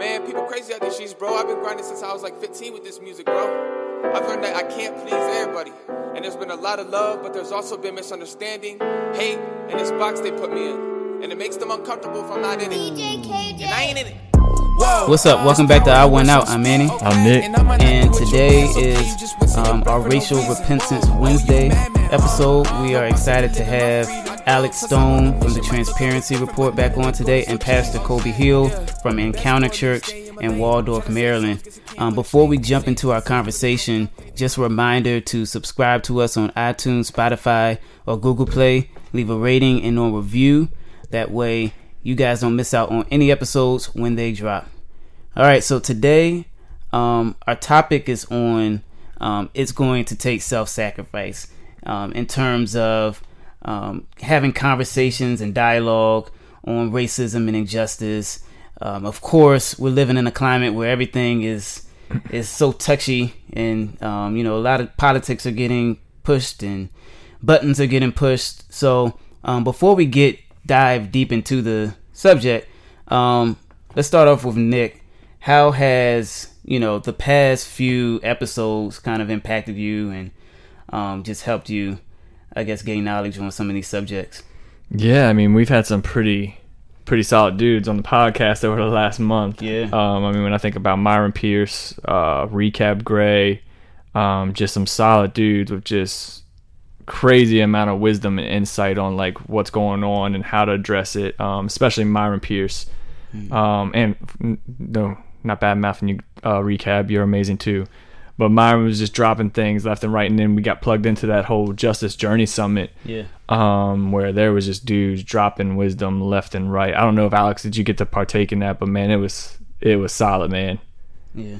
Man, people crazy out these streets, bro. I've been grinding since I was like 15 with this music, bro. I've learned that I can't please everybody. And there's been a lot of love, but there's also been misunderstanding, hate, and this box they put me in. And it makes them uncomfortable if I'm not in it. DJ KJ. And I ain't in it. What's up? Welcome back to I Went Out. I'm Manny. I'm Nick. And today is um, our Racial Repentance Wednesday episode. We are excited to have Alex Stone from the Transparency Report back on today and Pastor Kobe Hill from Encounter Church in Waldorf, Maryland. Um, before we jump into our conversation, just a reminder to subscribe to us on iTunes, Spotify, or Google Play. Leave a rating and a review. That way, you guys don't miss out on any episodes when they drop. All right, so today um, our topic is on um, it's going to take self sacrifice um, in terms of um, having conversations and dialogue on racism and injustice. Um, of course, we're living in a climate where everything is is so touchy, and um, you know a lot of politics are getting pushed and buttons are getting pushed. So before we get dive deep into the subject, um, let's start off with Nick. How has you know the past few episodes kind of impacted you and um, just helped you, I guess, gain knowledge on some of these subjects? Yeah, I mean, we've had some pretty pretty solid dudes on the podcast over the last month. Yeah. Um, I mean, when I think about Myron Pierce, uh, Recap Gray, um, just some solid dudes with just crazy amount of wisdom and insight on like what's going on and how to address it. Um, especially Myron Pierce, mm-hmm. um, and no, not bad math. And you uh, recap, you're amazing too. But Myron was just dropping things left and right, and then we got plugged into that whole Justice Journey Summit, yeah, um, where there was just dudes dropping wisdom left and right. I don't know if Alex did you get to partake in that, but man, it was it was solid, man. Yeah.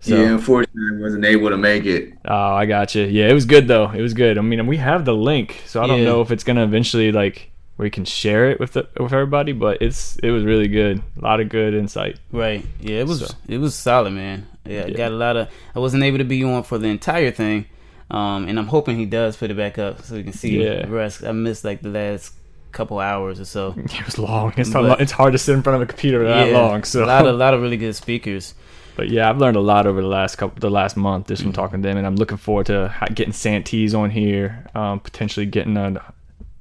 So, yeah, unfortunately, I wasn't able to make it. Oh, I got you. Yeah, it was good though. It was good. I mean, we have the link, so I don't Yeah. know if it's gonna eventually like we can share it with the, with everybody, but it's it was really good. A lot of good insight. Right. Yeah, it was So- it was solid, man. Yeah, I Yeah. got a lot of. I wasn't able to be on for the entire thing, um, and I'm hoping he does put it back up so we can see Yeah. the rest. I missed like the last couple hours or so. It was long. It's But- not, it's hard to sit in front of a computer that yeah, long. So, a lot of lot of really good speakers. but yeah, I've learned a lot over the last couple, the last month just Mm-hmm. from talking to them, and I'm looking forward to getting Santees on here, um, potentially getting a,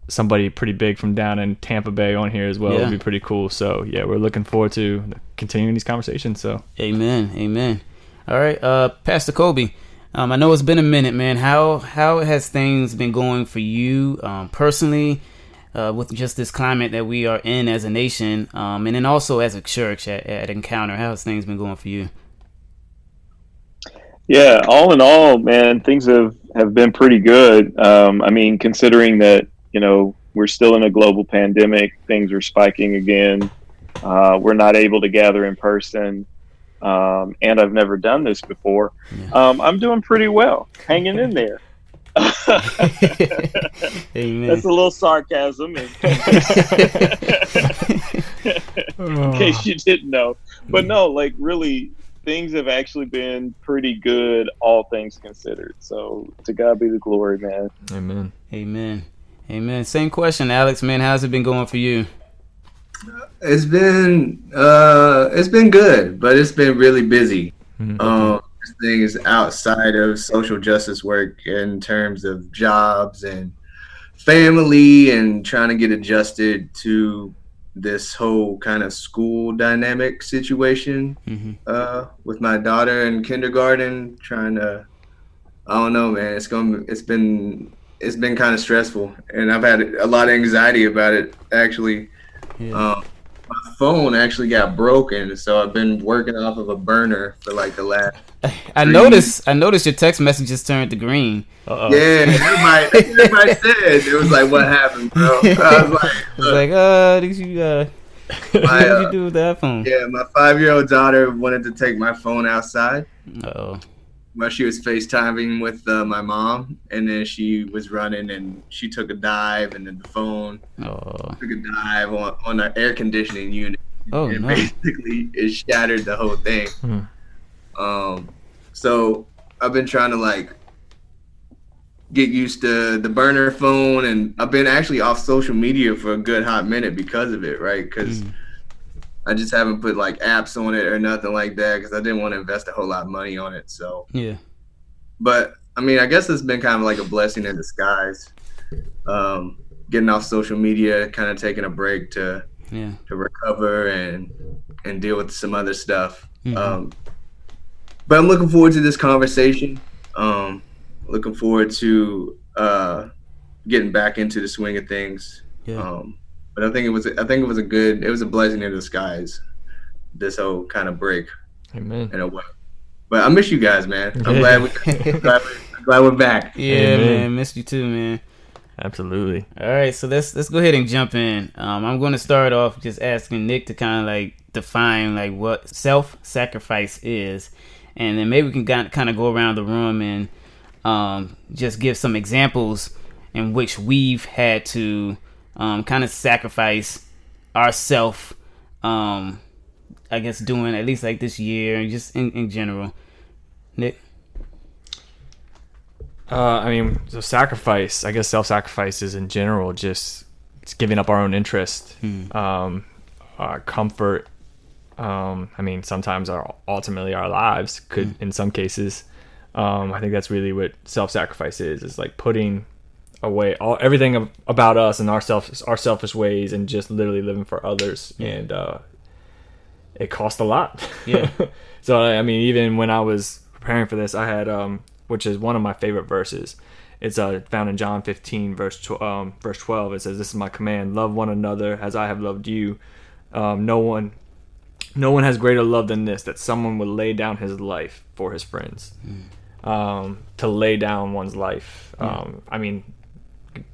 somebody pretty big from down in Tampa Bay on here as well. Yeah. Would be pretty cool. So yeah, we're looking forward to continuing these conversations. So. Amen. Amen. All right, uh, Pastor Kobe. Um, I know it's been a minute, man. How how has things been going for you um, personally, uh, with just this climate that we are in as a nation, um, and then also as a church at, at Encounter? How has things been going for you? Yeah, all in all, man, things have, have been pretty good. Um, I mean, considering that, you know, we're still in a global pandemic, things are spiking again. Uh, we're not able to gather in person. Um, and I've never done this before. Um, I'm doing pretty well, hanging in there. That's a little sarcasm in, in case you didn't know. But no, like really, things have actually been pretty good, all things considered. So to God be the glory, man. Amen. Amen. Amen. Same question, Alex. Man, how's it been going for you? It's been uh, it's been good, but it's been really busy. Mhm. Um, things outside of social justice work in terms of jobs and family and trying to get adjusted to this whole kind of school dynamic situation hmm uh, with my daughter in kindergarten. Trying to, I don't know, man. It's going. It's been. It's been kind of stressful, and I've had a lot of anxiety about it. Actually, Yeah. um, my phone actually got broken, so I've been working off of a burner for like the last. I noticed. I noticed your text messages turned to green. Uh-oh. Yeah, everybody, everybody said it was like, "What happened, bro?" I was like, I was like, uh, did you, uh, what did you uh, do with that phone? yeah, my five-year-old daughter wanted to take my phone outside. Oh, while she was FaceTiming with uh, my mom, and then she was running and she took a dive, and then the phone oh, took a dive on, on the air conditioning unit. oh and no. basically it shattered the whole thing. Hmm. Um, so I've been trying to like get used to the burner phone, and I've been actually off social media for a good hot minute because of it, right? Because Mm. I just haven't put like apps on it or nothing like that because I didn't want to invest a whole lot of money on it. So yeah. But I mean, I guess it's been kind of like a blessing in disguise. Um, getting off social media, kind of taking a break to yeah. to recover and and deal with some other stuff. Mhm. Um, but I'm looking forward to this conversation. Um, looking forward to uh, getting back into the swing of things. Yeah. Um, but I think it was I think it was a good it was a blessing in disguise. This whole kind of break Amen. in a way. But I miss you guys, man. I'm Yeah. glad we I'm glad, we, I'm glad we're back. Yeah, Amen. man. Missed you too, man. Absolutely. All right, so let's let's go ahead and jump in. Um, I'm going to start off just asking Nick to kind of like define like what self-sacrifice is, and then maybe we can kind of go around the room and um, just give some examples in which we've had to um, kind of sacrifice ourself. Um, I guess doing at least like this year, and just in, in general. Nick, Uh, I mean, so sacrifice. I guess self-sacrifice is in general just it's giving up our own interest, um, our comfort. Um, I mean, sometimes our ultimately our lives could, in some cases. Um, I think that's really what self-sacrifice is. Is like putting away all everything about us and our self our selfish ways and just literally living for others. And uh, it cost a lot. Yeah. so I mean, even when I was preparing for this, I had um, which is one of my favorite verses. It's uh, found in John 15, verse tw- um, verse 12. It says, "This is my command: love one another as I have loved you. Um, no one, no one has greater love than this: that someone would lay down his life for his friends. Um, to lay down one's life. Um, I mean,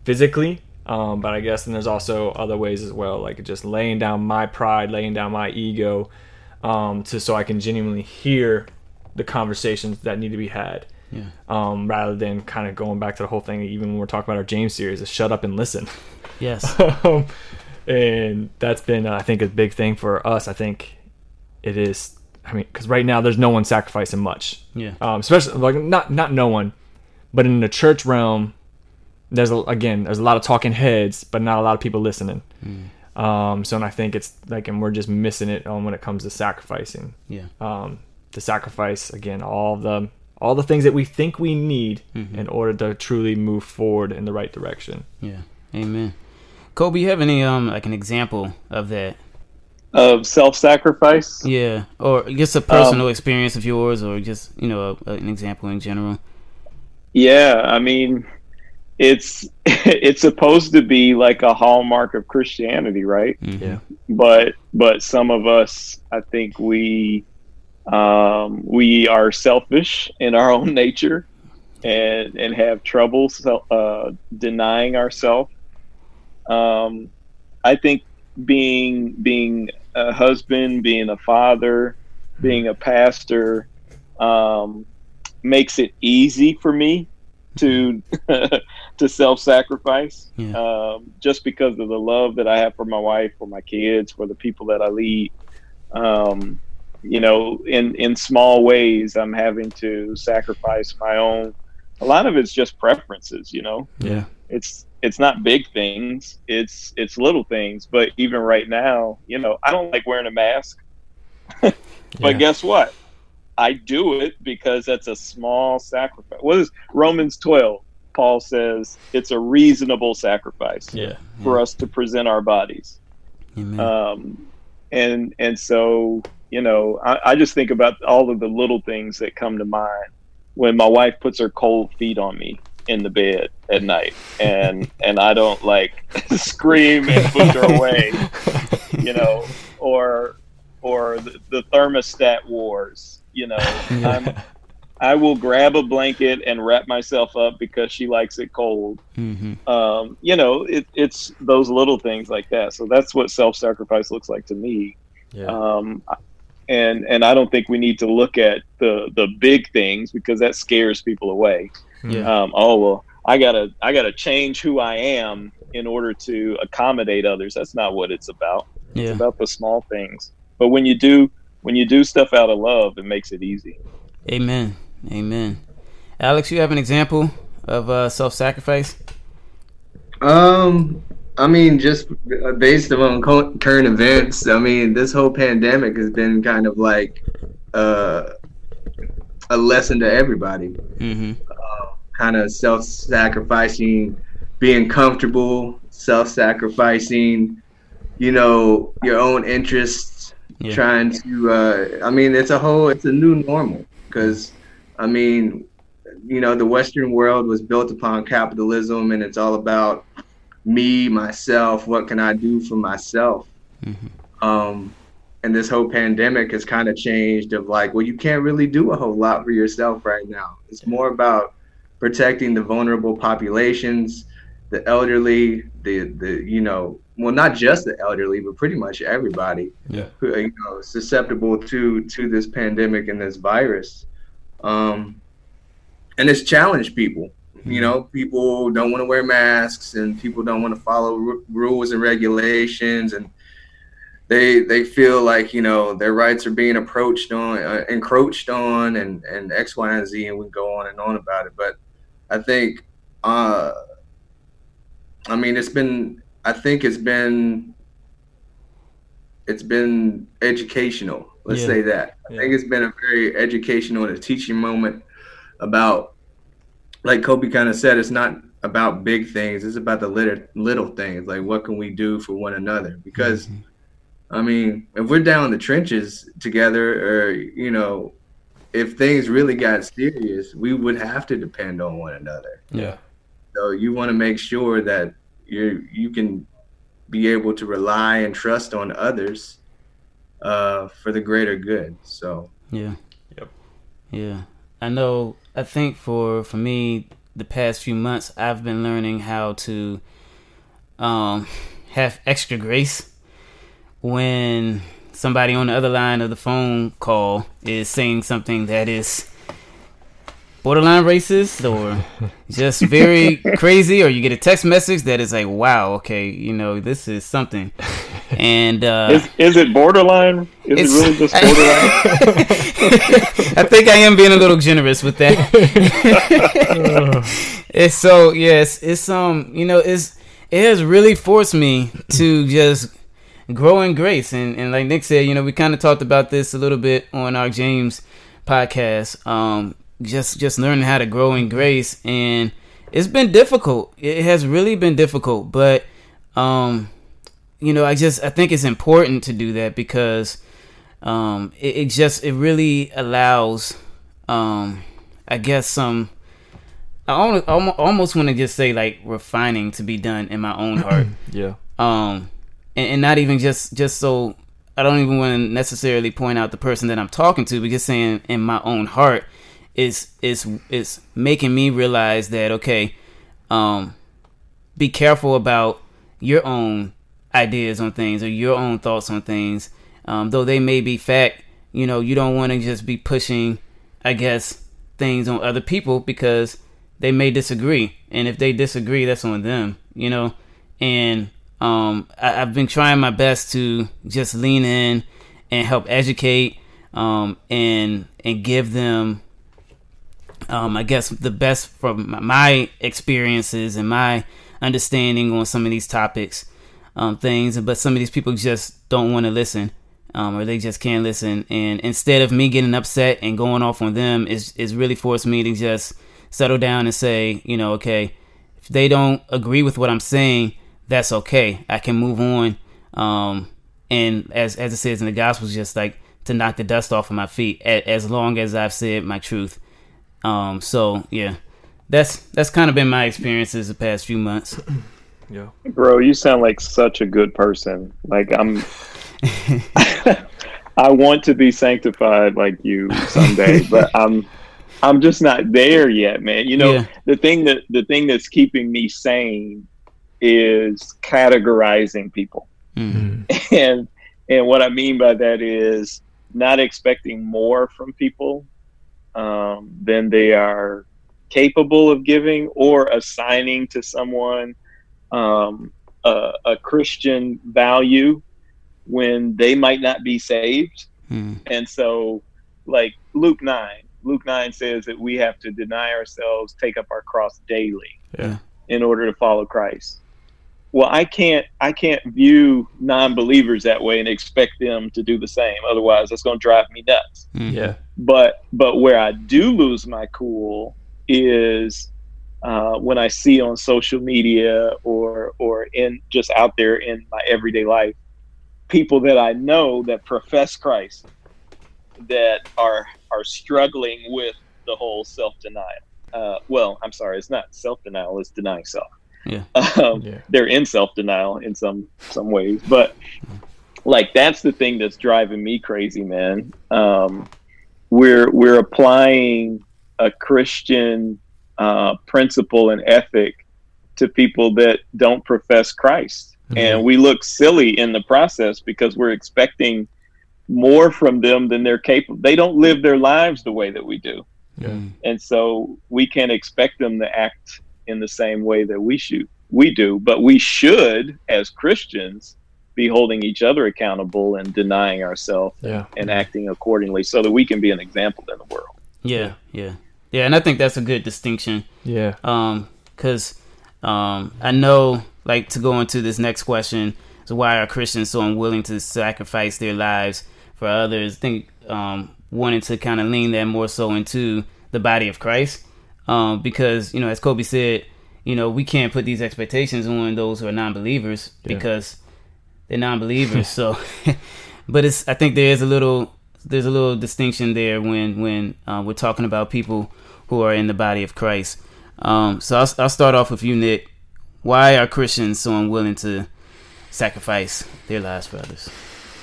physically, um, but I guess then there's also other ways as well, like just laying down my pride, laying down my ego, um, to so I can genuinely hear the conversations that need to be had. Yeah. Um, rather than kind of going back to the whole thing, even when we're talking about our James series, is shut up and listen. yes, um, and that's been, uh, I think, a big thing for us. I think it is. I mean, because right now there's no one sacrificing much yeah, um, especially like not not no one, but in the church realm, there's a, again there's a lot of talking heads, but not a lot of people listening. Um, so and I think it's like, and we're just missing it on when it comes to sacrificing. yeah, Um, to sacrifice again all the all the things that we think we need in order to truly move forward in the right direction. yeah. Amen. Kobe, you have any um like an example of that? Of self-sacrifice. Yeah, or just a personal experience of yours, or just you know a, an example in general. Yeah, I mean, it's it's supposed to be like a hallmark of Christianity, right? Mhm. Yeah. But but some of us, I think we um, we are selfish in our own nature, and and have trouble so, uh, denying ourselves. Um, I think being being a husband, being a father, being a pastor, um, makes it easy for me to to self-sacrifice Yeah. um, just because of the love that I have for my wife, for my kids, for the people that I lead. Um, you know, in in small ways, I'm having to sacrifice my own. A lot of it's just preferences. You know, Yeah. it's it's not big things. It's it's little things. But even right now, you know, I don't like wearing a mask. But Yeah. guess what? I do it because that's a small sacrifice. What is Romans 12? Paul says it's a reasonable sacrifice Yeah. for us to present our bodies. Amen. Um, and and so you know, I, I just think about all of the little things that come to mind when my wife puts her cold feet on me in the bed at night, and and I don't like scream and push her away, you know, or or the, the thermostat wars. You know, I'm, I will grab a blanket and wrap myself up because she likes it cold. hmm Um, you know, it, it's those little things like that. So that's what self-sacrifice looks like to me. Yeah. Um, and and I don't think we need to look at the the big things because that scares people away. Yeah. Um, oh well, I gotta I gotta change who I am in order to accommodate others. That's not what it's about. Yeah. It's about the small things. But when you do when you do stuff out of love, it makes it easy. Amen. Amen. Alex, you have an example of uh, self-sacrifice? Um, I mean, just based on current events, I mean, this whole pandemic has been kind of like uh, a lesson to everybody. Mm-hmm. Uh, kind of self-sacrificing, being comfortable, self-sacrificing, you know, your own interests, yeah. trying to. Uh, I mean, it's a whole, it's a new normal because, I mean, you know, the Western world was built upon capitalism, and it's all about me, myself. What can I do for myself? Mm-hmm. Um, and this whole pandemic has kind of changed of like, well, you can't really do a whole lot for yourself right now. It's more about protecting the vulnerable populations, the elderly, the the you know, well, not just the elderly, but pretty much everybody yeah. who you know susceptible to to this pandemic and this virus. Um, and it's challenged people. You know, people don't want to wear masks, and people don't want to follow r- rules and regulations, and they they feel like you know their rights are being approached on, uh, encroached on, and and X, Y, and Z, and we go on and on about it. But I think, uh, I mean, it's been. I think it's been. It's been educational. Let's yeah. say that. I yeah. think it's been a very educational and a teaching moment about, like Kobe kind of said, it's not about big things. It's about the little little things. Like what can we do for one another? Because. Mm-hmm I mean, if we're down in the trenches together, or you know, if things really got serious, we would have to depend on one another. Yeah. So you want to make sure that you you can be able to rely and trust on others uh, for the greater good. So. Yeah. Yep. Yeah, I know. I think for for me, the past few months, I've been learning how to um, have extra grace when somebody on the other line of the phone call is saying something that is borderline racist or just very crazy or you get a text message that is like wow okay you know this is something and uh is, is it borderline is it really just borderline i think i am being a little generous with that it's so yes it's um you know it's it has really forced me to just grow in grace. And, and like Nick said, you know, we kind of talked about this a little bit on our James podcast. Um, just just learning how to grow in grace, and it's been difficult. It has really been difficult, but um, you know, I just I think it's important to do that because um, it, it just it really allows um, I guess some. I almost, almost want to just say like refining to be done in my own heart. yeah. Um, and, and not even just just so I don't even want to necessarily point out the person that I'm talking to, but just saying in my own heart is is is making me realize that okay, um, be careful about your own ideas on things or your own thoughts on things, um, though they may be fact. You know, you don't want to just be pushing, I guess, things on other people because they may disagree, and if they disagree, that's on them. You know, and um, I, have been trying my best to just lean in and help educate um, and and give them, um, I guess, the best from my experiences and my understanding on some of these topics, um, things. But some of these people just don't want to listen. Um, or they just can't listen. And instead of me getting upset and going off on them, it's, is really forced me to just settle down and say, you know, okay, if they don't agree with what I'm saying, that's okay. I can move on. Um, and as as it says in the gospel, just like to knock the dust off of my feet, as long as I've said my truth. Um, so yeah, that's that's kind of been my experiences the past few months. Yeah, bro, you sound like such a good person. Like I'm. I want to be sanctified like you someday, but I'm I'm just not there yet, man. You know, yeah. the thing that the thing that's keeping me sane is categorizing people. Mm-hmm. And and what I mean by that is not expecting more from people um, than they are capable of giving or assigning to someone um, a, a, Christian value when they might not be saved. Mm. And so, like Luke 9, Luke 9 says that we have to deny ourselves, take up our cross daily yeah. in order to follow Christ well, I can't I can't view non-believers that way and expect them to do the same. Otherwise, that's going to drive me nuts. Mm-hmm. Yeah. But but where I do lose my cool is uh, when I see on social media or or in just out there in my everyday life people that I know that profess Christ that are are struggling with the whole self denial. Uh, well, I'm sorry, it's not self denial; it's denying self. Yeah. Um, yeah. They're in self denial in some some ways, but like that's the thing that's driving me crazy, man. Um, we're we're applying a Christian uh, principle and ethic to people that don't profess Christ, mm-hmm. and we look silly in the process because we're expecting more from them than they're capable. They don't live their lives the way that we do, yeah. and so we can't expect them to act in the same way that we should we do but we should as christians be holding each other accountable and denying ourselves yeah. and acting accordingly so that we can be an example in the world. Yeah yeah. Yeah and i think that's a good distinction. Yeah. Um because um i know like to go into this next question so why are christians so unwilling to sacrifice their lives for others? I think um wanting to kind of lean that more so into the body of christ um, because you know, as Kobe said, you know, we can't put these expectations on those who are non-believers yeah. because they're non-believers. so, but it's I think there is a little there's a little distinction there when when uh, we're talking about people who are in the body of Christ. Um, so I'll, I'll start off with you, Nick. Why are Christians so unwilling to sacrifice their lives for others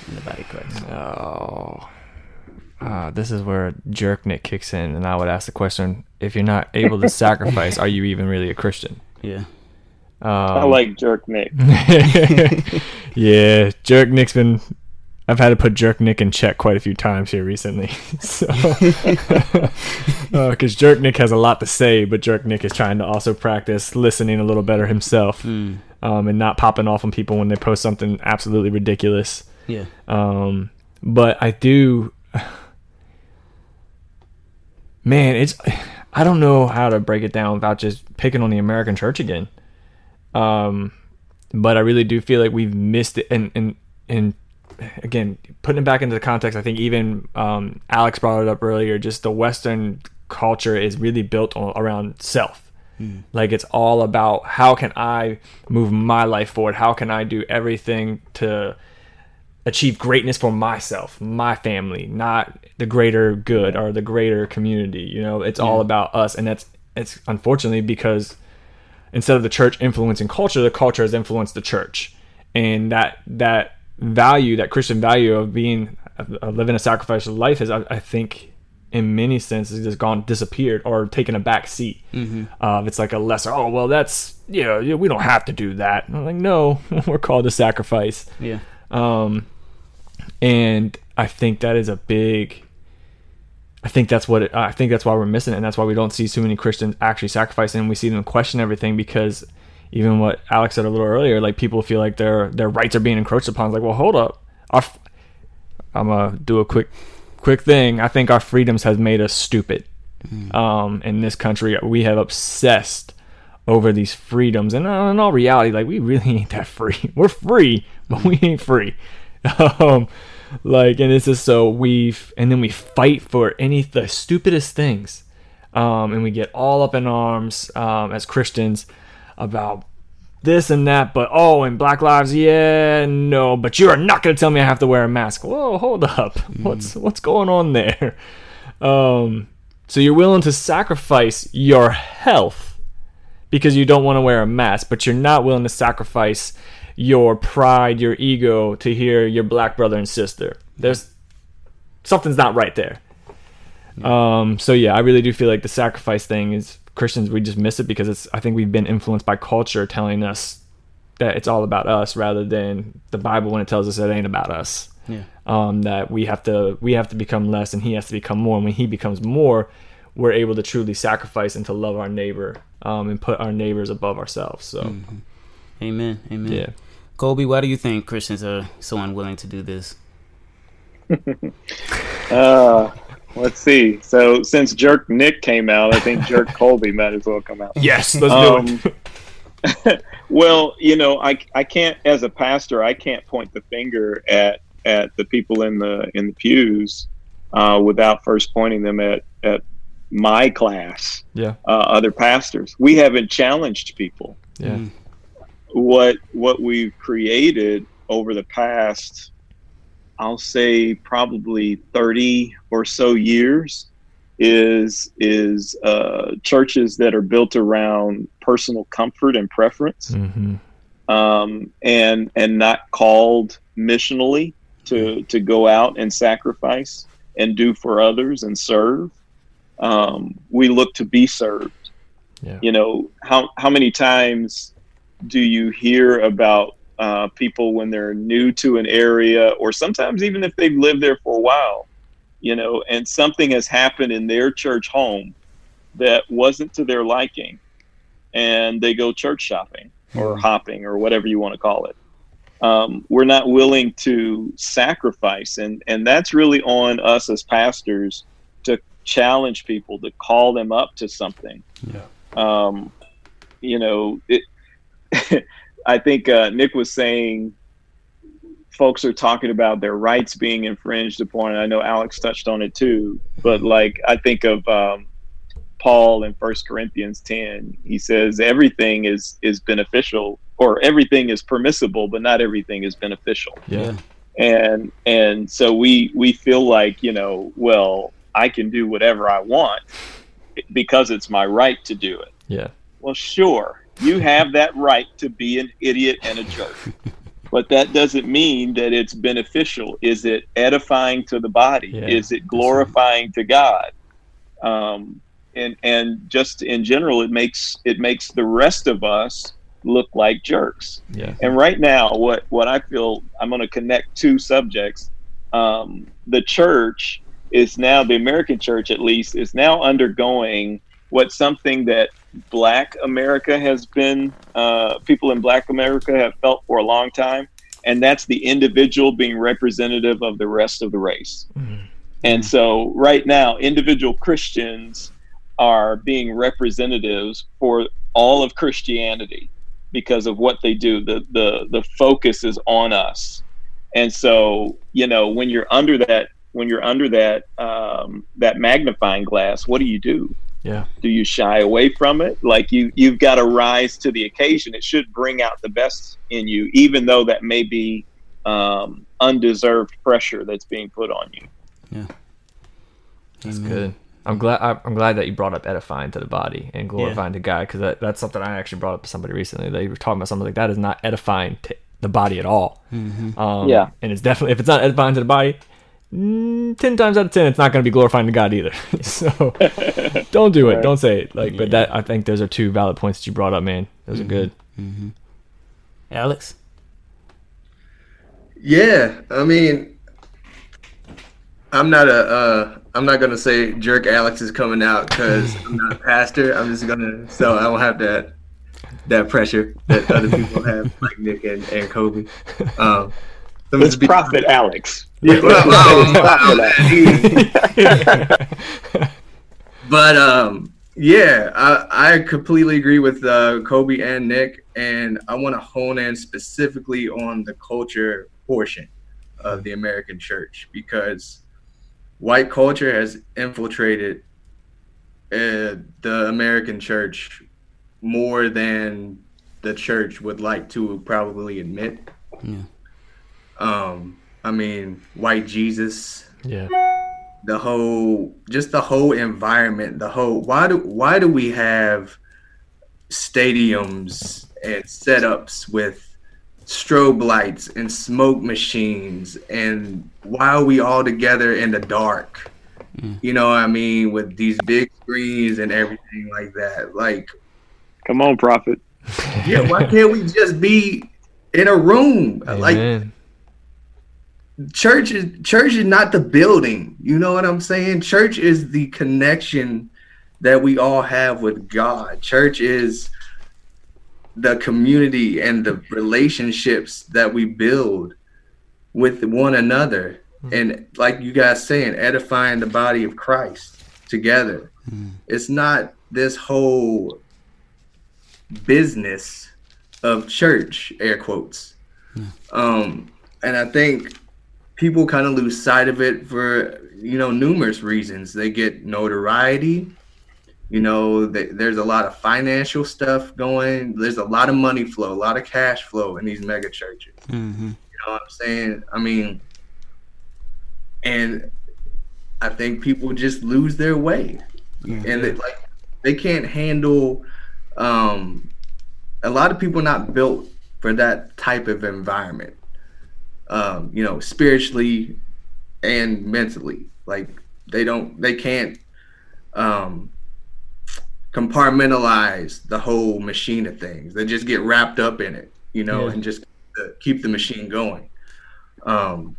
in the body of Christ? Oh, uh, this is where jerk Nick kicks in, and I would ask the question: If you're not able to sacrifice, are you even really a Christian? Yeah. Um, I like jerk Nick. yeah, jerk Nick's been. I've had to put jerk Nick in check quite a few times here recently, so because uh, jerk Nick has a lot to say, but jerk Nick is trying to also practice listening a little better himself, mm. um, and not popping off on people when they post something absolutely ridiculous. Yeah. Um, but I do man, it's I don't know how to break it down without just picking on the American church again. Um, but I really do feel like we've missed it, and and and again, putting it back into the context, I think even um, Alex brought it up earlier. Just the Western culture is really built on, around self. Mm. Like it's all about how can I move my life forward? How can I do everything to achieve greatness for myself, my family, not the greater good or the greater community. You know, it's yeah. all about us, and that's it's unfortunately because instead of the church influencing culture, the culture has influenced the church, and that that value, that Christian value of being of living a sacrificial life, is I, I think in many senses just gone disappeared or taken a back seat. Mm-hmm. Uh, it's like a lesser. Oh well, that's you know we don't have to do that. I'm like no, we're called to sacrifice. Yeah. Um, and I think that is a big. I think that's what it, I think that's why we're missing it, and that's why we don't see so many Christians actually sacrificing. And we see them question everything because even what Alex said a little earlier, like people feel like their their rights are being encroached upon. It's like, well, hold up, our, I'm gonna do a quick quick thing. I think our freedoms has made us stupid. Mm. Um, in this country, we have obsessed over these freedoms, and uh, in all reality, like we really ain't that free. We're free, but we ain't free. um, like, and it's just so we and then we fight for any the stupidest things, um, and we get all up in arms um, as Christians about this and that, but oh, and Black Lives, yeah, no, but you are not going to tell me I have to wear a mask. Whoa, hold up, mm. what's what's going on there? Um, so you're willing to sacrifice your health because you don't want to wear a mask, but you're not willing to sacrifice your pride, your ego to hear your black brother and sister. There's something's not right there. Um, so yeah, I really do feel like the sacrifice thing is Christians we just miss it because it's I think we've been influenced by culture telling us that it's all about us rather than the Bible when it tells us it ain't about us. Yeah. Um, that we have to we have to become less and he has to become more. And when he becomes more, we're able to truly sacrifice and to love our neighbor um, and put our neighbors above ourselves. So. Mm-hmm. Amen. Amen. Yeah. Kobe, why do you think Christians are so unwilling to do this? uh, let's see. So since Jerk Nick came out, I think Jerk Colby might as well come out. Yes, let's um, do it. well, you know, I, I can't as a pastor, I can't point the finger at at the people in the in the pews uh, without first pointing them at at my class, yeah, uh, other pastors. We haven't challenged people. Yeah. What what we've created over the past, I'll say probably thirty or so years, is is uh, churches that are built around personal comfort and preference, Mm-hmm. um, and and not called missionally to to go out and sacrifice and do for others and serve. Um, we look to be served. Yeah. You know how how many times do you hear about uh, people when they're new to an area, or sometimes even if they've lived there for a while, you know, and something has happened in their church home that wasn't to their liking, and they go church shopping or hopping or whatever you want to call it. Um, we're not willing to sacrifice, and and that's really on us as pastors to challenge people to call them up to something. Yeah. Um, you know, it. I think uh, Nick was saying folks are talking about their rights being infringed upon. And I know Alex touched on it too, but like I think of um, Paul in First Corinthians ten. He says everything is is beneficial, or everything is permissible, but not everything is beneficial. Yeah. And and so we we feel like you know, well, I can do whatever I want because it's my right to do it. Yeah. Well, sure, you have that right to be an idiot and a jerk. But that doesn't mean that it's beneficial. Is it edifying to the body? Yeah. Is it glorifying to God? Um, and and just in general, it makes it makes the rest of us look like jerks. Yeah. And right now, what what I feel I'm going to connect two subjects. Um, the church is now the American church, at least, is now undergoing what something that Black America has been. Uh, people in Black America have felt for a long time, and that's the individual being representative of the rest of the race. Mhm. And so, right now, individual Christians are being representatives for all of Christianity because of what they do. The the the focus is on us, and so you know when you're under that when you're under that um, that magnifying glass, what do you do? Yeah. Do you shy away from it? Like you you've got to rise to the occasion. It should bring out the best in you, even though that may be um, undeserved pressure that's being put on you. Yeah. That's Amen. good. I'm glad. I- I'm glad that you brought up edifying to the body and glorifying to God because that, that's something I actually brought up to somebody recently. They were talking about something like that is not edifying to the body at all. Um, Yeah. and it's definitely if it's not edifying to the body, mm, ten times out of ten, it's not going to be glorifying to God either. so don't do it. Right. Don't say it. Like, but that I think those are two valid points that you brought up, man. Those are good. Alex? Yeah, I mean, I'm not a. Uh, I'm not gonna say jerk Alex is coming out because I'm not a pastor. I'm just gonna so I don't have that that pressure that other people have, like Nick and, and Kobe. Um, let me It's be- Prophet Alex. Yeah, well, wow, man. but um, yeah, I, I completely agree with uh, Kobe and Nick, and I want to hone in specifically on the culture portion of the American church because white culture has infiltrated uh, the American church more than the church would like to probably admit. Yeah. Um, I mean, white Jesus, Yeah. the whole just the whole environment the whole why do why do we have stadiums and setups with strobe lights and smoke machines and why are we all together in the dark you know what i mean with these big screens and everything like that like Come on, Prophet. yeah why can't we just be in a room like Amen. Church is church is not the building. You know what i'm saying? Church is the connection that we all have with god. Church is the community and the relationships that we build with one another. Hmm. And like you guys saying edifying the body of christ together. Hmm. It's not this whole business of church, air quotes. Yeah. Um, and I think people kind of lose sight of it for you know numerous reasons. They get notoriety. You know, they, there's a lot of financial stuff going. There's a lot of money flow, a lot of cash flow in these mega churches. Mm-hmm. You know what I'm saying? I mean, and I think people just lose their way, mm-hmm. and they, like they can't handle. Um, a lot of people not built for that type of environment um, you know, spiritually and mentally. Like they don't, they can't um, compartmentalize the whole machine of things. They just get wrapped up in it, you know, yeah. and just keep the machine going. Um,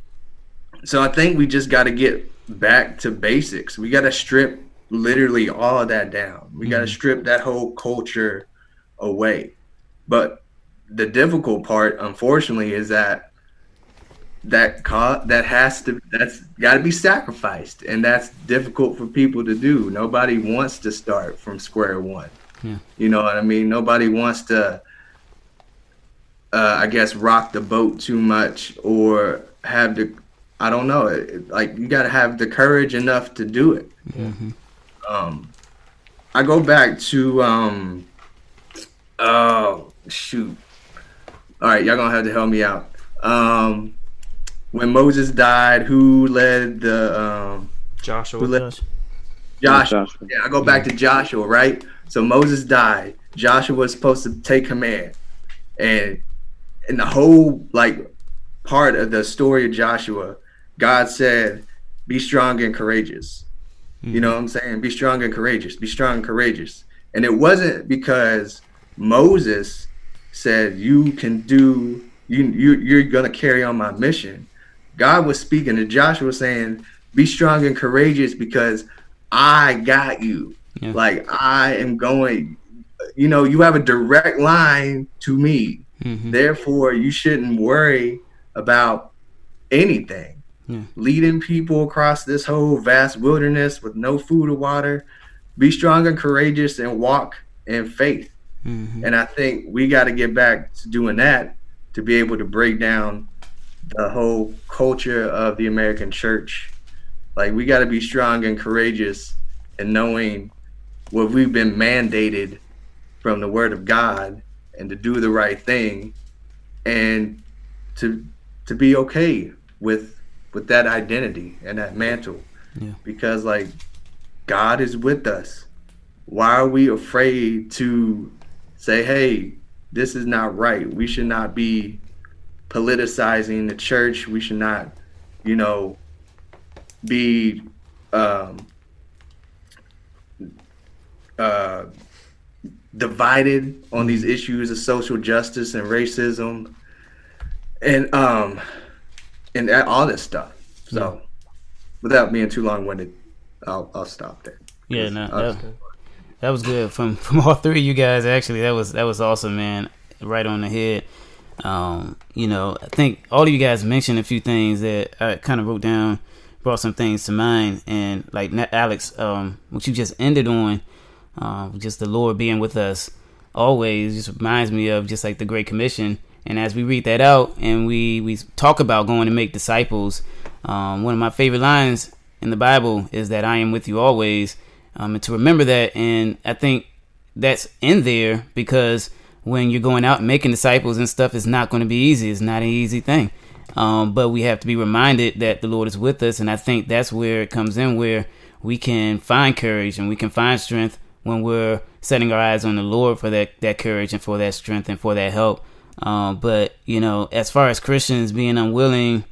so I think we just got to get back to basics. We got to strip literally all of that down. We mm-hmm. got to strip that whole culture away. But the difficult part, unfortunately, is that that co- that has to that's got to be sacrificed and that's difficult for people to do. Nobody wants to start from square one. Yeah. you know what i mean? Nobody wants to uh, i guess rock the boat too much or have the i don't know it, like you got to have the courage enough to do it. Mm-hmm. um i go back to um oh shoot. All right y'all gonna have to help me out. Um when Moses died, who led the um, Joshua? Who led, Joshua. Joshua. Yeah, I go back to Joshua, right? So Moses died. Joshua was supposed to take command, and in the whole like part of the story of Joshua, God said, "Be strong and courageous." Mm-hmm. You know what I'm saying? Be strong and courageous. Be strong and courageous. And it wasn't because Moses said, "You can do. You you you're gonna carry on my mission." God was speaking to Joshua saying, Be strong and courageous because I got you. Yeah. Like I am going, you know, you have a direct line to me. Mm-hmm. Therefore, you shouldn't worry about anything. Yeah. Leading people across this whole vast wilderness with no food or water. Be strong and courageous and walk in faith. Mm-hmm. And I think we got to get back to doing that to be able to break down the whole culture of the American church. Like we got to be strong and courageous and knowing what we've been mandated from the word of God and to do the right thing and to to be okay with with that identity and that mantle. Yeah. Because like God is with us. Why are we afraid to say, "Hey, this is not right. We should not be politicizing the church. We should not, you know, be um, uh, divided on these issues of social justice and racism and um and all this stuff. So, yeah. without being too long winded, I'll I'll stop there. Yeah, no, that, that was good from from all three of you guys. Actually, that was that was awesome, man. Right on the head. Um, you know, I think all of you guys mentioned a few things that I kind of wrote down, brought some things to mind, and like Alex, um, what you just ended on, uh, just the Lord being with us always, just reminds me of just like the Great Commission. And as we read that out and we we talk about going to make disciples, um, one of my favorite lines in the Bible is that I am with you always, um, and to remember that. And I think that's in there because when you're going out and making disciples and stuff is not going to be easy. It's not an easy thing. Um, but we have to be reminded that the Lord is with us. And I think that's where it comes in, where we can find courage and we can find strength when we're setting our eyes on the Lord for that, that courage and for that strength and for that help. Um, but, you know, as far as Christians being unwilling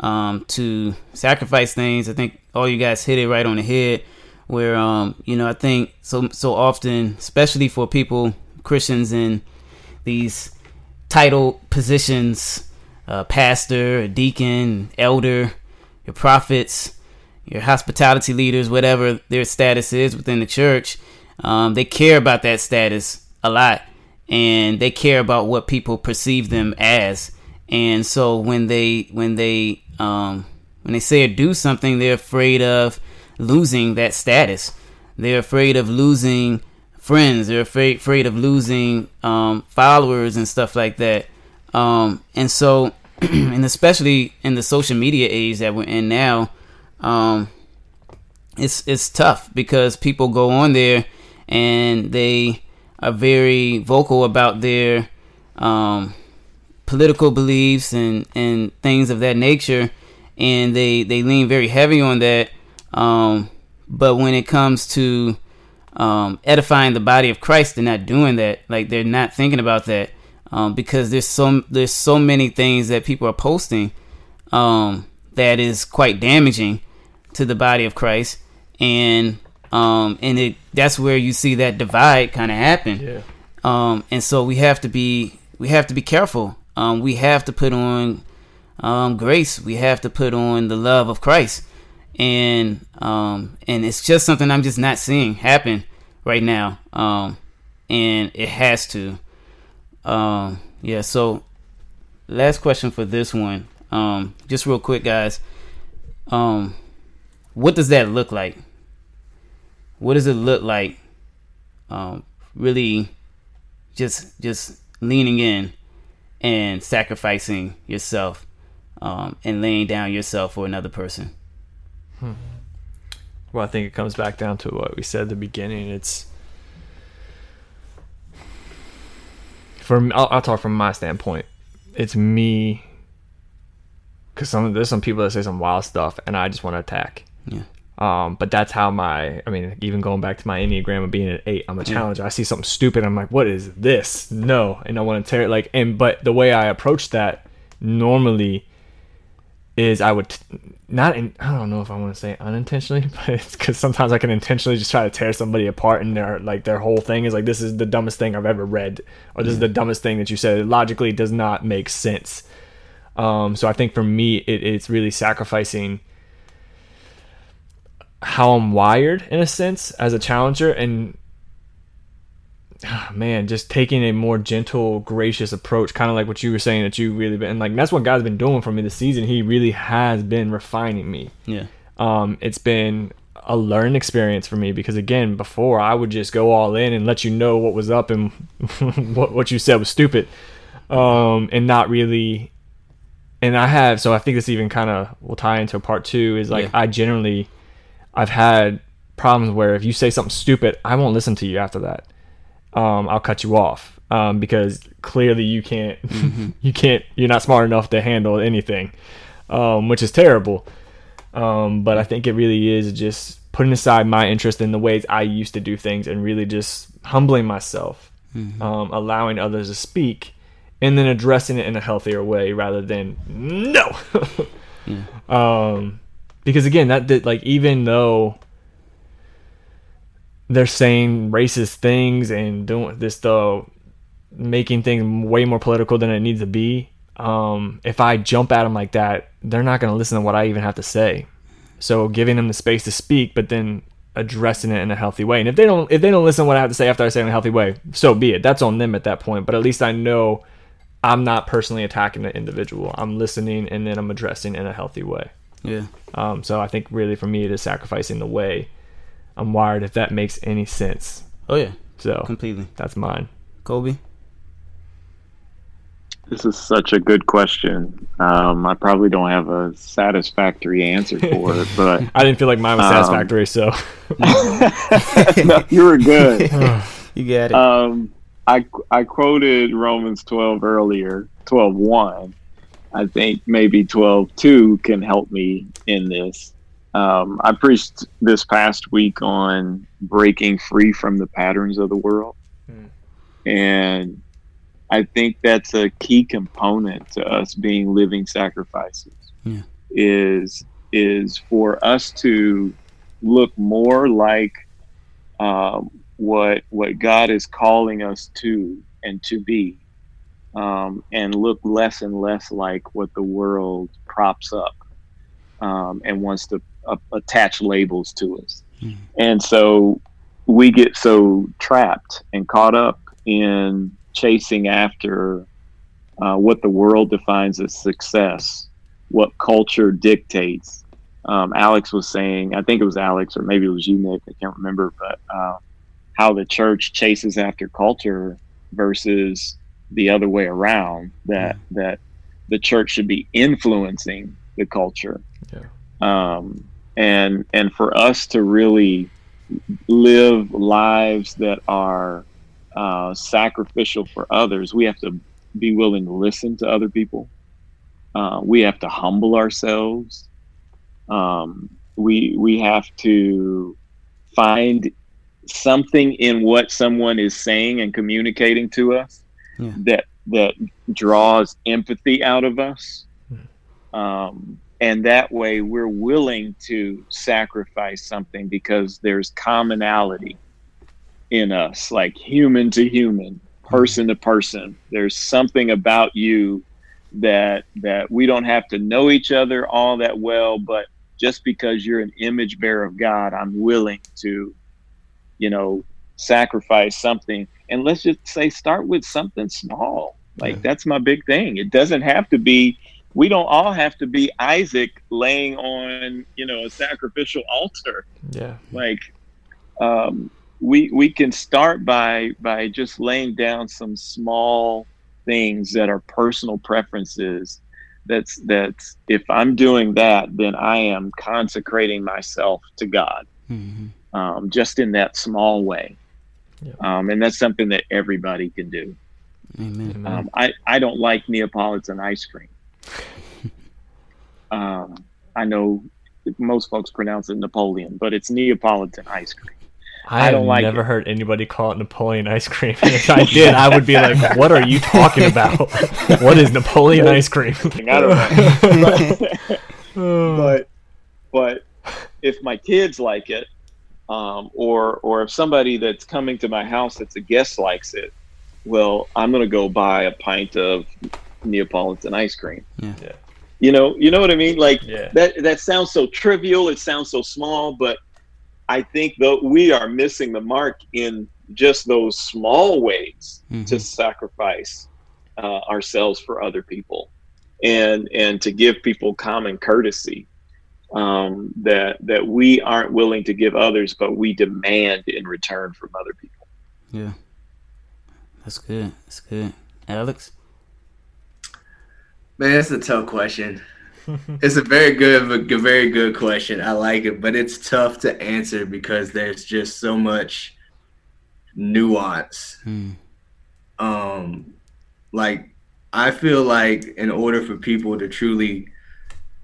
um, to sacrifice things, I think all you guys hit it right on the head. Where, um, you know, I think so, so often, especially for people, Christians in these title positions uh, pastor, deacon, elder, your prophets, your hospitality leaders, whatever their status is within the church, um, they care about that status a lot and they care about what people perceive them as. And so when they when they um, when they say or do something, they're afraid of losing that status. They're afraid of losing friends. They're afraid afraid of losing um, followers and stuff like that. Um, and so, and especially in the social media age that we're in now, um, it's it's tough because people go on there and they are very vocal about their um, political beliefs and, and things of that nature, and they they lean very heavy on that. Um, but when it comes to um, edifying the body of Christ, they're not doing that. Like they're not thinking about that um, because there's so there's so many things that people are posting um, that is quite damaging to the body of Christ, and um, and it that's where you see that divide kind of happen. Yeah. Um, and so we have to be we have to be careful. Um, we have to put on um, grace. We have to put on the love of Christ, and um, and it's just something I'm just not seeing happen right now. Um, and it has to. Um, yeah. So, last question for this one. Um, just real quick, guys. Um, what does that look like? What does it look like? Um, really, just just leaning in and sacrificing yourself um, and laying down yourself for another person. Hmm. Well, I think it comes back down to what we said at the beginning. It's from I'll, I'll talk from my standpoint. It's me because some there's some people that say some wild stuff, and I just want to attack. Yeah. Um, but that's how my, I mean, even going back to my Enneagram of being an eight, I'm a challenger. I see something stupid. I'm like, what is this? No. And I want to tear it like, and, but the way I approach that normally is I would not, in, I don't know if I want to say unintentionally, but it's because sometimes I can intentionally just try to tear somebody apart and their, like their whole thing is like, this is the dumbest thing I've ever read, or this is the dumbest thing that you said. It logically does not make sense. Um, so I think for me, it, it's really sacrificing how I'm wired in a sense as a challenger and man, just taking a more gentle, gracious approach, kind of like what you were saying that you really been like that's what God's been doing for me this season. He really has been refining me. Yeah. Um, it's been a learning experience for me because again, before I would just go all in and let you know what was up and what what you said was stupid, um, and not really. And I have so I think this even kind of will tie into part two is like Yeah. I generally I've had problems where if you say something stupid, I won't listen to you after that. Um, I'll cut you off um, because clearly you can't, you can't, you're not smart enough to handle anything, um, which is terrible. Um, but I think it really is just putting aside my interest in the ways I used to do things and really just humbling myself, um, allowing others to speak, and then addressing it in a healthier way rather than no. Um, because again, that did like even though they're saying racist things and doing this though making things way more political than it needs to be. Um, if i jump at them like that they're not going to listen to what i even have to say. So giving them the space to speak but then addressing it in a healthy way. And if they don't if they don't listen to what i have to say after i say it in a healthy way so be it. That's on them at that point. But at least i know i'm not personally attacking the individual. I'm listening and then i'm addressing in a healthy way. Yeah. um, so I think really for me it is sacrificing the way I'm wired, if that makes any sense. Oh yeah. So Completely. that's mine. Kobe. This is such a good question. Um, I probably don't have a satisfactory answer for it, but I didn't feel like mine was Um, satisfactory, so no, you were good. You got it. Um, I I quoted Romans 12 earlier, 12:1. I think maybe 12:2 can help me in this. Um, I preached this past week on breaking free from the patterns of the world, and I think that's a key component to us being living sacrifices. Yeah. Is is for us to look more like um, what what God is calling us to and to be, um, and look less and less like what the world props up um, and wants to uh, attach labels to us. Mhm. And so we get so trapped and caught up in chasing after uh, what the world defines as success, what culture dictates. Um, Alex was saying, I think it was Alex, or maybe it was you, Nick. I can't remember, but uh, how the church chases after culture versus the other way around that mm. that the church should be influencing the culture yeah. um, and and for us to really live lives that are uh, sacrificial for others we have to be willing to listen to other people uh, we have to humble ourselves um, we we have to find something in what someone is saying and communicating to us yeah. that that draws empathy out of us hmm. um, and that way we're willing to sacrifice something because there's commonality in us like human to human person to person there's something about you that that we don't have to know each other all that well but just because you're an image bearer of God, I'm willing to, you know, sacrifice something. And let's just say start with something small. Like yeah. that's my big thing. It doesn't have to be we don't all have to be Isaac laying on, you know, a sacrificial altar. Yeah. Like um we we can start by by just laying down some small things that are personal preferences that's that's if i'm doing that then i am consecrating myself to god mm-hmm. um, just in that small way yeah. um, and that's something that everybody can do Amen. Um, I, I don't like neapolitan ice cream um, i know most folks pronounce it napoleon but it's neapolitan ice cream I, I don't like never it. heard anybody call it Napoleon ice cream. if I did, I would be like, "What are you talking about? what is Napoleon ice cream?" I don't know. but, but if my kids like it, um, or or if somebody that's coming to my house that's a guest likes it, well, I'm gonna go buy a pint of Neapolitan ice cream. Yeah. yeah. You know, you know what I mean? Like yeah. that. That sounds so trivial. It sounds so small, but I think that we are missing the mark in just those small ways mm-hmm. to sacrifice uh, ourselves for other people and and to give people common courtesy um, that that we aren't willing to give others but we demand in return from other people yeah that's good that's good alex man it's a tough question it's a very good, a very good question. I like it, but it's tough to answer because there's just so much nuance. Hmm. Um, like I feel like in order for people to truly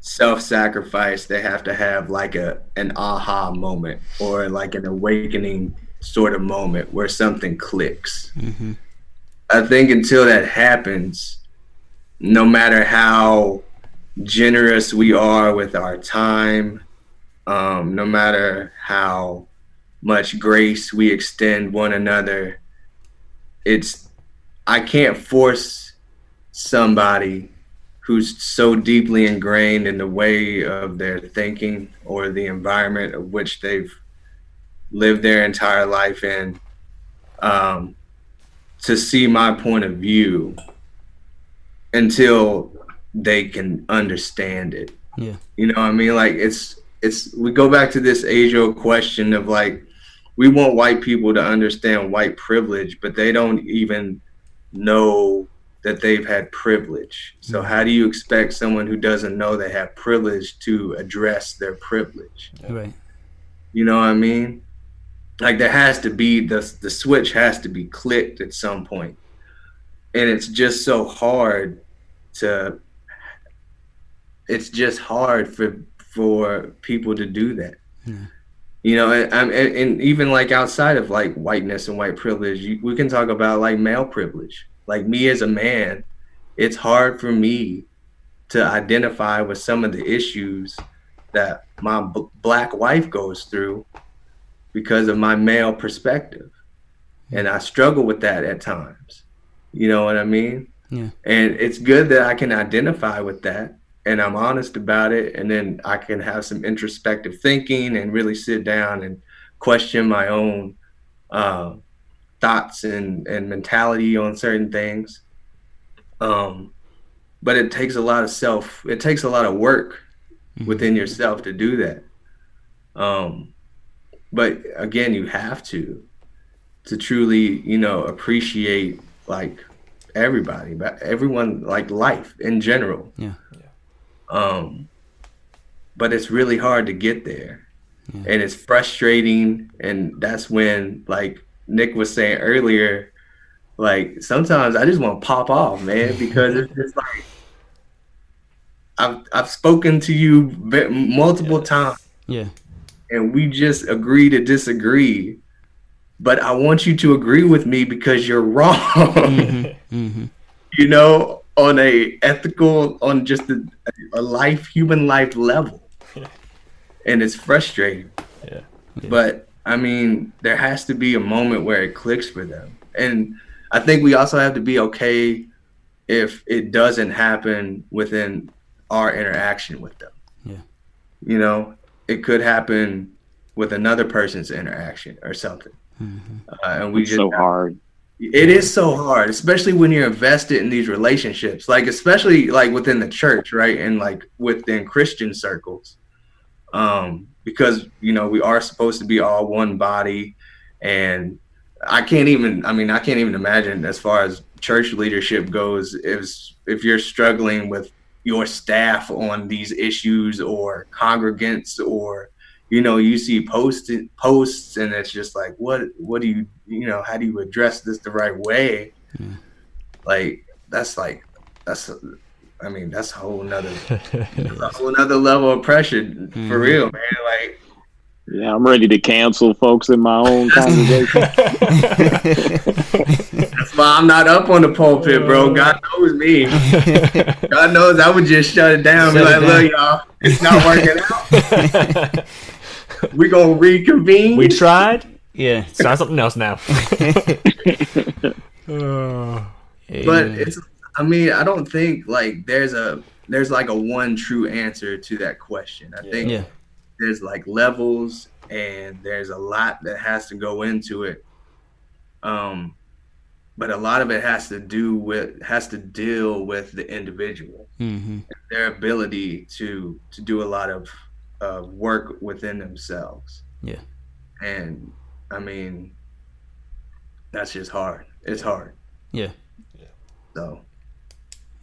self-sacrifice, they have to have like a an aha moment or like an awakening sort of moment where something clicks. Mm-hmm. I think until that happens, no matter how generous we are with our time, um, no matter how much grace we extend one another. It's I can't force somebody who's so deeply ingrained in the way of their thinking or the environment of which they've lived their entire life in um, to see my point of view until they can understand it. Yeah. You know what I mean? Like it's it's we go back to this age old question of like we want white people to understand white privilege, but they don't even know that they've had privilege. So mm-hmm. how do you expect someone who doesn't know they have privilege to address their privilege? Right. You know what I mean? Like there has to be the the switch has to be clicked at some point. And it's just so hard to it's just hard for for people to do that. Yeah. You know, and, and, and, even like outside of like whiteness and white privilege, you, we can talk about like male privilege. Like me as a man, it's hard for me to identify with some of the issues that my b- black wife goes through because of my male perspective. And I struggle with that at times. You know what I mean? Yeah. And it's good that I can identify with that and I'm honest about it, and then I can have some introspective thinking and really sit down and question my own uh, thoughts and, and mentality on certain things. Um, but it takes a lot of self, it takes a lot of work mm-hmm. within yourself to do that. Um, but again, you have to. to truly, you know, appreciate like everybody, but everyone like life in general. Yeah. Um, but it's really hard to get there, and it's frustrating, and that's when like Nick was saying earlier, like sometimes I just want to pop off, man, because it's just like I've I've spoken to you multiple times, Yeah. and we just agree to disagree. But I want you to agree with me because you're wrong. Mm-hmm. you know, on a ethical, on just a, a life, human life level, and it's frustrating. Yeah. But I mean, there has to be a moment where it clicks for them, and I think we also have to be okay if it doesn't happen within our interaction with them. Yeah. You know, it could happen with another person's interaction or something, Mm-hmm. uh, and we It's just so hard. it is so hard, especially when you're invested in these relationships, like especially like within the church, right? And like within Christian circles. Um, because you know, we are supposed to be all one body and I can't even I mean, I can't even imagine as far as church leadership goes if if you're struggling with your staff on these issues or congregants or you know you see post posts and it's just like what what do you you know how do you address this the right way Yeah. like that's like that's i mean that's a whole nother a whole nother level of pressure Mhm. for real man like Yeah, I'm ready to cancel folks in my own congregation. that's why i'm not up on the pulpit bro god knows me god knows i would just shut it down be like it look y'all it's not working out we gonna reconvene we tried. Yeah. Try something else now. Oh. but it's i mean i don't think like there's a there's like a one true answer to that question i think yeah. there's like levels and there's a lot that has to go into it um but a lot of it has to do with has to deal with the individual Mm-hmm. their ability to to do a lot of uh, work within themselves Yeah. and i mean that's just hard it's hard Yeah. Yeah. so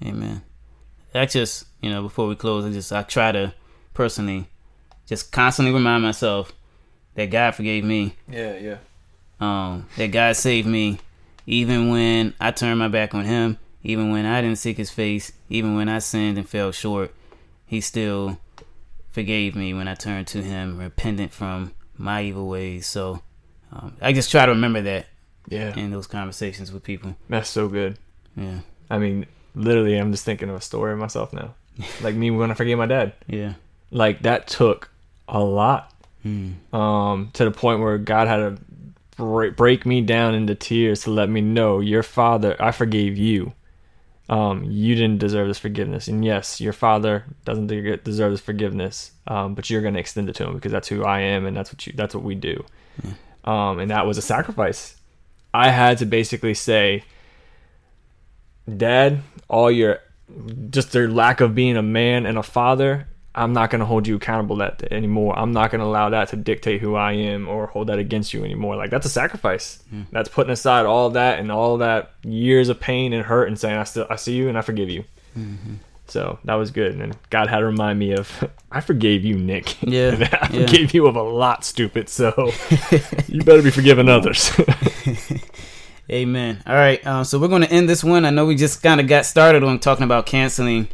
Amen. I just, you know, before we close, I just I try to personally just constantly remind myself that God forgave me. Yeah, yeah. Um, that God saved me, even when I turned my back on Him, even when I didn't seek His face, even when I sinned and fell short. He still forgave me when I turned to Him, repentant from my evil ways. So um, I just try to remember that Yeah. in those conversations with people. That's so good. Yeah, I mean, literally, I'm just thinking of a story of myself now. Like me when I forgave my dad. yeah, Like that took a lot. mm. Um, to the point where God had to break, break me down into tears to let me know your father, I forgave you. Um, you didn't deserve this forgiveness, and yes, your father doesn't de- deserve this forgiveness. Um, but you're going to extend it to him because that's who I am, and that's what you, that's what we do. Um, and that was a sacrifice. I had to basically say, Dad, all your just their lack of being a man and a father, I'm not going to hold you accountable that anymore. I'm not going to allow that to dictate who I am or hold that against you anymore. Like that's a sacrifice. That's putting aside all that and all that years of pain and hurt and saying I still I see you and I forgive you. So that was good. And then God had to remind me of I forgave you, Nick. Yeah, I yeah. forgave you of a lot, stupid. So you better be forgiving others. Amen. All right, um, so we're going to end this one. I know we just kind of got started on talking about canceling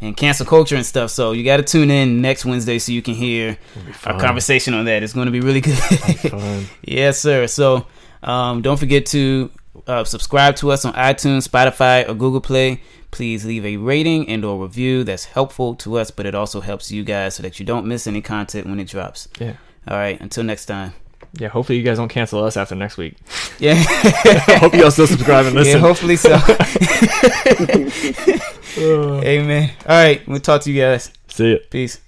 and cancel culture and stuff. So you got to tune in next Wednesday so you can hear our conversation on that. It's going to be really good. Yes, sir. So um, don't forget to uh, subscribe to us on iTunes, Spotify, or Google Play. Please leave a rating and or review. That's helpful to us, but it also helps you guys so that you don't miss any content when it drops. Yeah. All right. Until next time. Yeah, hopefully you guys don't cancel us after next week. Yeah. I hope y'all still subscribe and yeah. listen. Hopefully so. Amen. All right. We'll talk to you guys. See ya. Peace.